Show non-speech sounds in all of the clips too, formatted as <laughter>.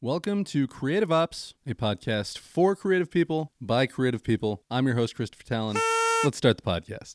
Welcome to Creative Ops, a podcast for creative people by creative people. I'm your host, Christopher Tallon. Let's start the podcast.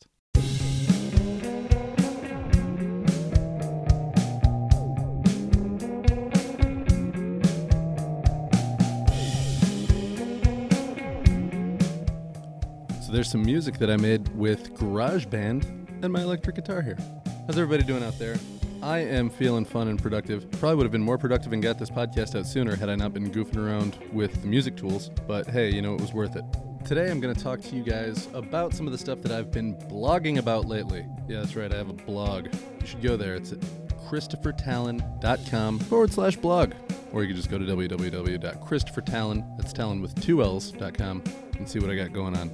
So there's some music that I made with GarageBand and my electric guitar here. How's everybody doing out there? I am feeling fun and productive. Probably would have been more productive and got this podcast out sooner had I not been goofing around with the music tools. But hey, you know, it was worth it. Today I'm going to talk to you guys about some of the stuff that I've been blogging about lately. Yeah, that's right, I have a blog. You should go there. It's at christophertallon.com forward slash blog. Or you can just go to www.christophertallon, that's tallon with two L's.com, and see what I got going on.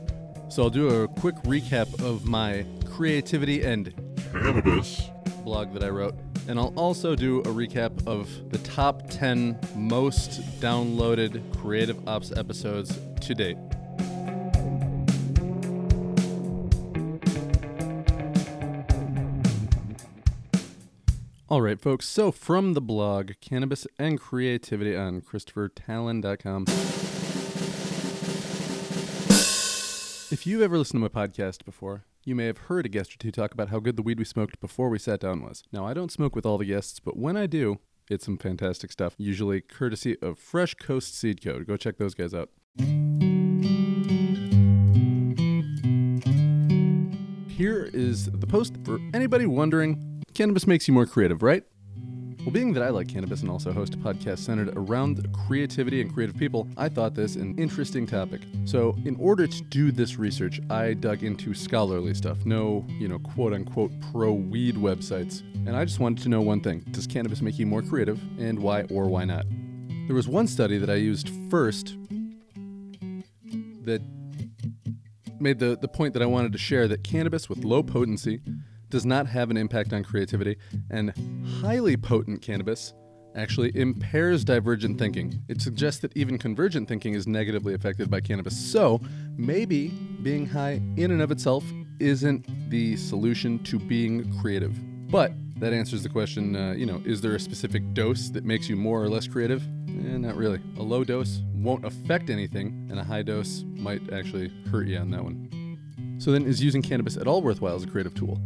So I'll do a quick recap of my creativity and cannabis blog that I wrote. And I'll also do a recap of the top 10 most downloaded Creative Ops episodes to date. All right, folks. So, from the blog Cannabis and Creativity on ChristopherTallon.com. If you've ever listened to my podcast before, you may have heard a guest or two talk about how good the weed we smoked before we sat down was. Now, I don't smoke with all the guests, but when I do, it's some fantastic stuff, usually courtesy of Fresh Coast Seed Co. Go check those guys out. Here is the post for anybody wondering cannabis makes you more creative, right? Well, being that I like cannabis and also host a podcast centered around creativity and creative people, I thought this an interesting topic. So, in order to do this research, I dug into scholarly stuff, no, you know, quote unquote pro weed websites. And I just wanted to know one thing Does cannabis make you more creative, and why or why not? There was one study that I used first that made the, the point that I wanted to share that cannabis with low potency does not have an impact on creativity, and highly potent cannabis actually impairs divergent thinking. It suggests that even convergent thinking is negatively affected by cannabis. So, maybe being high in and of itself isn't the solution to being creative. But that answers the question uh, you know, is there a specific dose that makes you more or less creative? Eh, not really. A low dose won't affect anything, and a high dose might actually hurt you on that one. So, then is using cannabis at all worthwhile as a creative tool?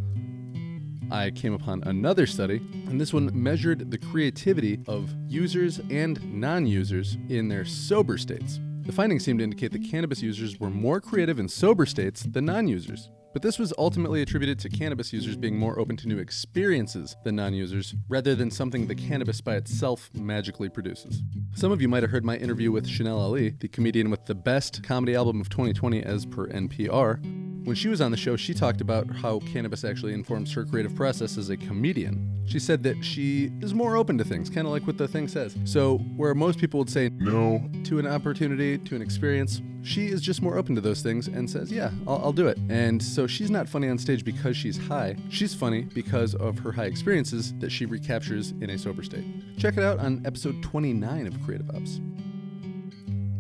I came upon another study, and this one measured the creativity of users and non users in their sober states. The findings seemed to indicate that cannabis users were more creative in sober states than non users. But this was ultimately attributed to cannabis users being more open to new experiences than non users, rather than something the cannabis by itself magically produces. Some of you might have heard my interview with Chanel Ali, the comedian with the best comedy album of 2020 as per NPR, when she was on the show, she talked about how cannabis actually informs her creative process as a comedian. She said that she is more open to things, kind of like what the thing says. So, where most people would say no to an opportunity, to an experience, she is just more open to those things and says, Yeah, I'll, I'll do it. And so she's not funny on stage because she's high. She's funny because of her high experiences that she recaptures in a sober state. Check it out on episode 29 of Creative Ops.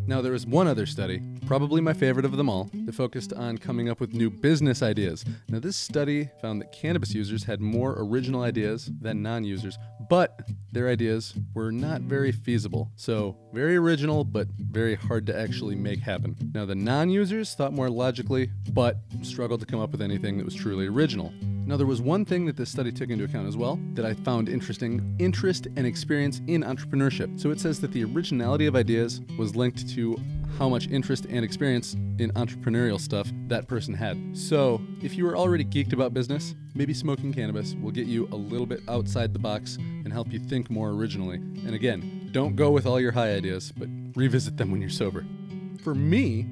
Now, there was one other study, probably my favorite of them all, that focused on coming up with new business ideas. Now, this study found that cannabis users had more original ideas than non users, but their ideas were not very feasible. So, very original, but very hard to actually make happen. Now, the non users thought more logically, but struggled to come up with anything that was truly original. Now, there was one thing that this study took into account as well that I found interesting interest and experience in entrepreneurship. So it says that the originality of ideas was linked to how much interest and experience in entrepreneurial stuff that person had. So, if you were already geeked about business, maybe smoking cannabis will get you a little bit outside the box and help you think more originally. And again, don't go with all your high ideas, but revisit them when you're sober. For me,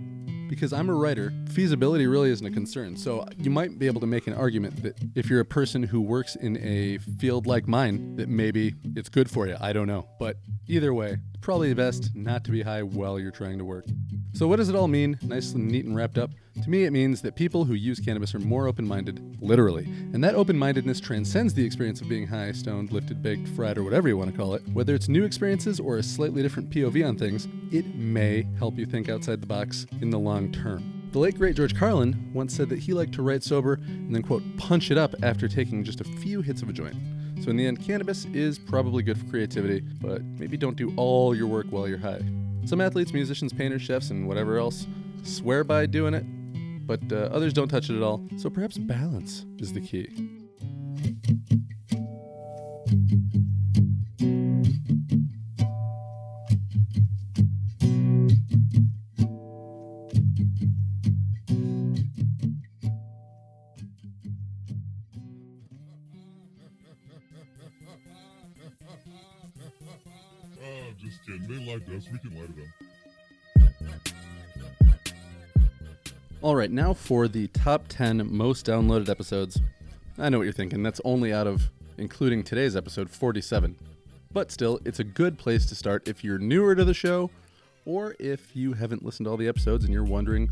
because I'm a writer, feasibility really isn't a concern. So you might be able to make an argument that if you're a person who works in a field like mine, that maybe it's good for you. I don't know. But either way, probably best not to be high while you're trying to work. So, what does it all mean? Nice and neat and wrapped up. To me, it means that people who use cannabis are more open minded, literally. And that open mindedness transcends the experience of being high, stoned, lifted, baked, fried, or whatever you want to call it. Whether it's new experiences or a slightly different POV on things, it may help you think outside the box in the long term. The late great George Carlin once said that he liked to write sober and then, quote, punch it up after taking just a few hits of a joint. So, in the end, cannabis is probably good for creativity, but maybe don't do all your work while you're high. Some athletes, musicians, painters, chefs, and whatever else swear by doing it, but uh, others don't touch it at all. So, perhaps balance is the key. Oh, just kidding. They us. We can lie to them. All right, now for the top 10 most downloaded episodes. I know what you're thinking. That's only out of including today's episode 47. But still, it's a good place to start if you're newer to the show or if you haven't listened to all the episodes and you're wondering,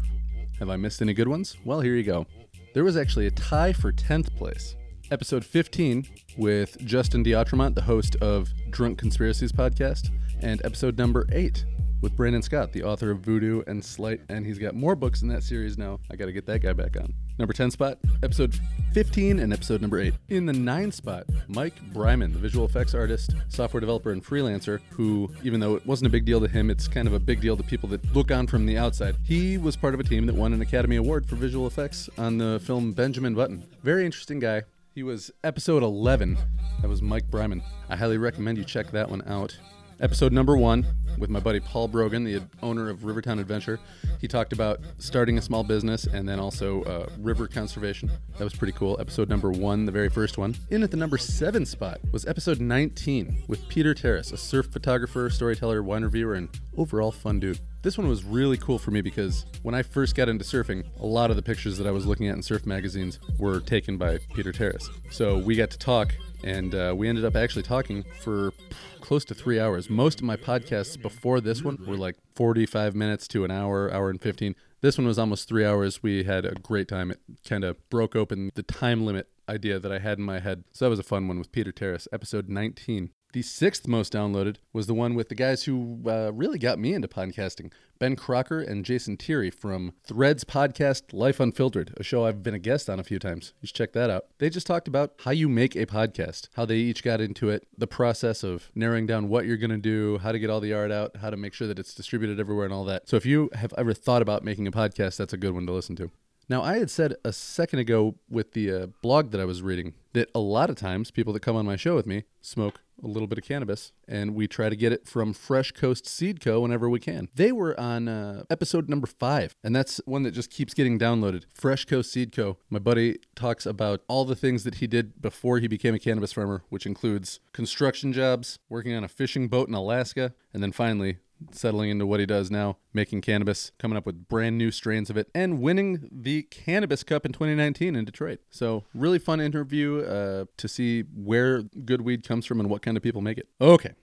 have I missed any good ones? Well, here you go. There was actually a tie for 10th place. Episode 15 with Justin Diotremont, the host of Drunk Conspiracies podcast, and episode number 8 with Brandon Scott, the author of Voodoo and Slight, and he's got more books in that series now. I got to get that guy back on. Number 10 spot, episode 15 and episode number 8. In the 9 spot, Mike Bryman, the visual effects artist, software developer, and freelancer, who, even though it wasn't a big deal to him, it's kind of a big deal to people that look on from the outside. He was part of a team that won an Academy Award for visual effects on the film Benjamin Button. Very interesting guy. He was episode 11. That was Mike Bryman. I highly recommend you check that one out. Episode number one with my buddy Paul Brogan, the owner of Rivertown Adventure. He talked about starting a small business and then also uh, river conservation. That was pretty cool. Episode number one, the very first one. In at the number seven spot was episode 19 with Peter Terrace, a surf photographer, storyteller, wine reviewer, and overall fun dude. This one was really cool for me because when I first got into surfing, a lot of the pictures that I was looking at in surf magazines were taken by Peter Terrace. So we got to talk, and uh, we ended up actually talking for close to three hours. Most of my podcasts before this one were like 45 minutes to an hour, hour and 15. This one was almost three hours. We had a great time. It kind of broke open the time limit idea that I had in my head. So that was a fun one with Peter Terrace, episode 19. The sixth most downloaded was the one with the guys who uh, really got me into podcasting Ben Crocker and Jason Thierry from Threads podcast Life Unfiltered, a show I've been a guest on a few times. You should check that out. They just talked about how you make a podcast, how they each got into it, the process of narrowing down what you're going to do, how to get all the art out, how to make sure that it's distributed everywhere, and all that. So if you have ever thought about making a podcast, that's a good one to listen to. Now, I had said a second ago with the uh, blog that I was reading that a lot of times people that come on my show with me smoke a little bit of cannabis, and we try to get it from Fresh Coast Seed Co. whenever we can. They were on uh, episode number five, and that's one that just keeps getting downloaded. Fresh Coast Seed Co. My buddy talks about all the things that he did before he became a cannabis farmer, which includes construction jobs, working on a fishing boat in Alaska, and then finally settling into what he does now, making cannabis, coming up with brand new strains of it, and winning the Cannabis Cup in 2019 in Detroit. So, really fun interview uh, to see where good weed comes from and what kind of people make it. Okay.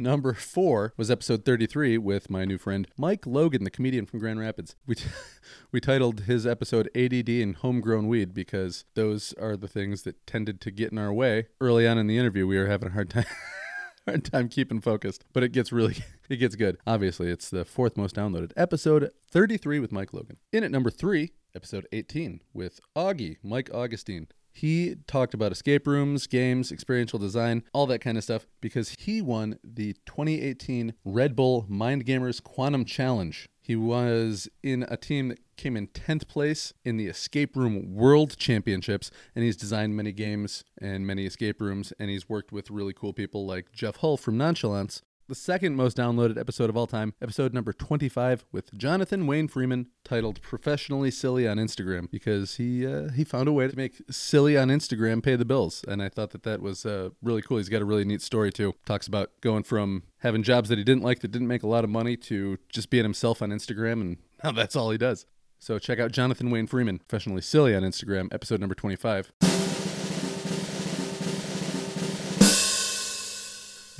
Number four was episode 33 with my new friend Mike Logan, the comedian from Grand Rapids. We, t- <laughs> we titled his episode ADD and Homegrown Weed because those are the things that tended to get in our way. Early on in the interview, we were having a hard time. <laughs> hard time keeping focused, but it gets really <laughs> it gets good. Obviously, it's the fourth most downloaded episode 33 with Mike Logan. In at number 3, episode 18 with Augie, Mike Augustine. He talked about escape rooms, games, experiential design, all that kind of stuff because he won the 2018 Red Bull Mind Gamers Quantum Challenge. He was in a team that came in 10th place in the Escape Room World Championships, and he's designed many games and many escape rooms, and he's worked with really cool people like Jeff Hull from Nonchalance. The second most downloaded episode of all time, episode number 25, with Jonathan Wayne Freeman, titled "Professionally Silly on Instagram," because he uh, he found a way to make silly on Instagram pay the bills, and I thought that that was uh, really cool. He's got a really neat story too. Talks about going from having jobs that he didn't like that didn't make a lot of money to just being himself on Instagram, and <laughs> now that's all he does. So check out Jonathan Wayne Freeman, professionally silly on Instagram, episode number 25.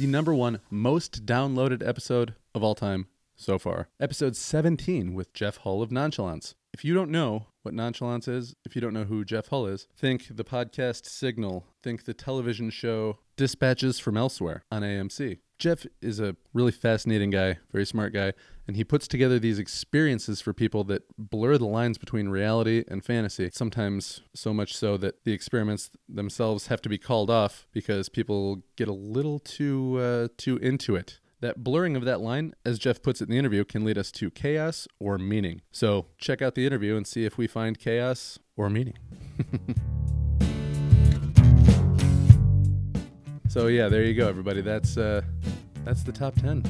The number one most downloaded episode of all time so far, episode 17 with Jeff Hull of Nonchalance. If you don't know what Nonchalance is, if you don't know who Jeff Hull is, think the podcast Signal, think the television show Dispatches from Elsewhere on AMC. Jeff is a really fascinating guy, very smart guy, and he puts together these experiences for people that blur the lines between reality and fantasy. Sometimes so much so that the experiments themselves have to be called off because people get a little too uh, too into it. That blurring of that line, as Jeff puts it in the interview, can lead us to chaos or meaning. So check out the interview and see if we find chaos or meaning. <laughs> so yeah, there you go, everybody. That's uh, that's the top ten.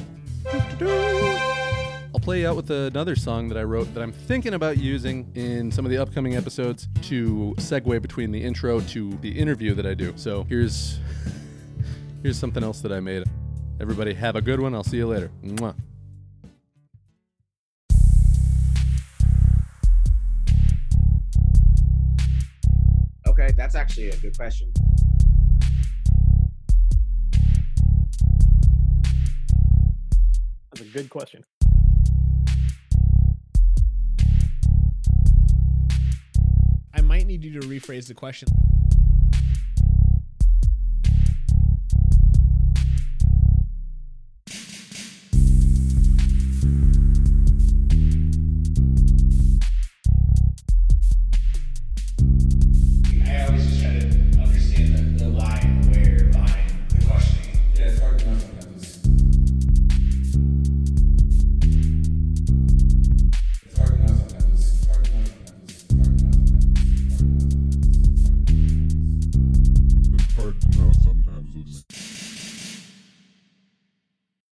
I'll play you out with another song that I wrote that I'm thinking about using in some of the upcoming episodes to segue between the intro to the interview that I do. So here's here's something else that I made. Everybody have a good one. I'll see you later. Mwah. Okay, that's actually a good question. Good question. I might need you to rephrase the question.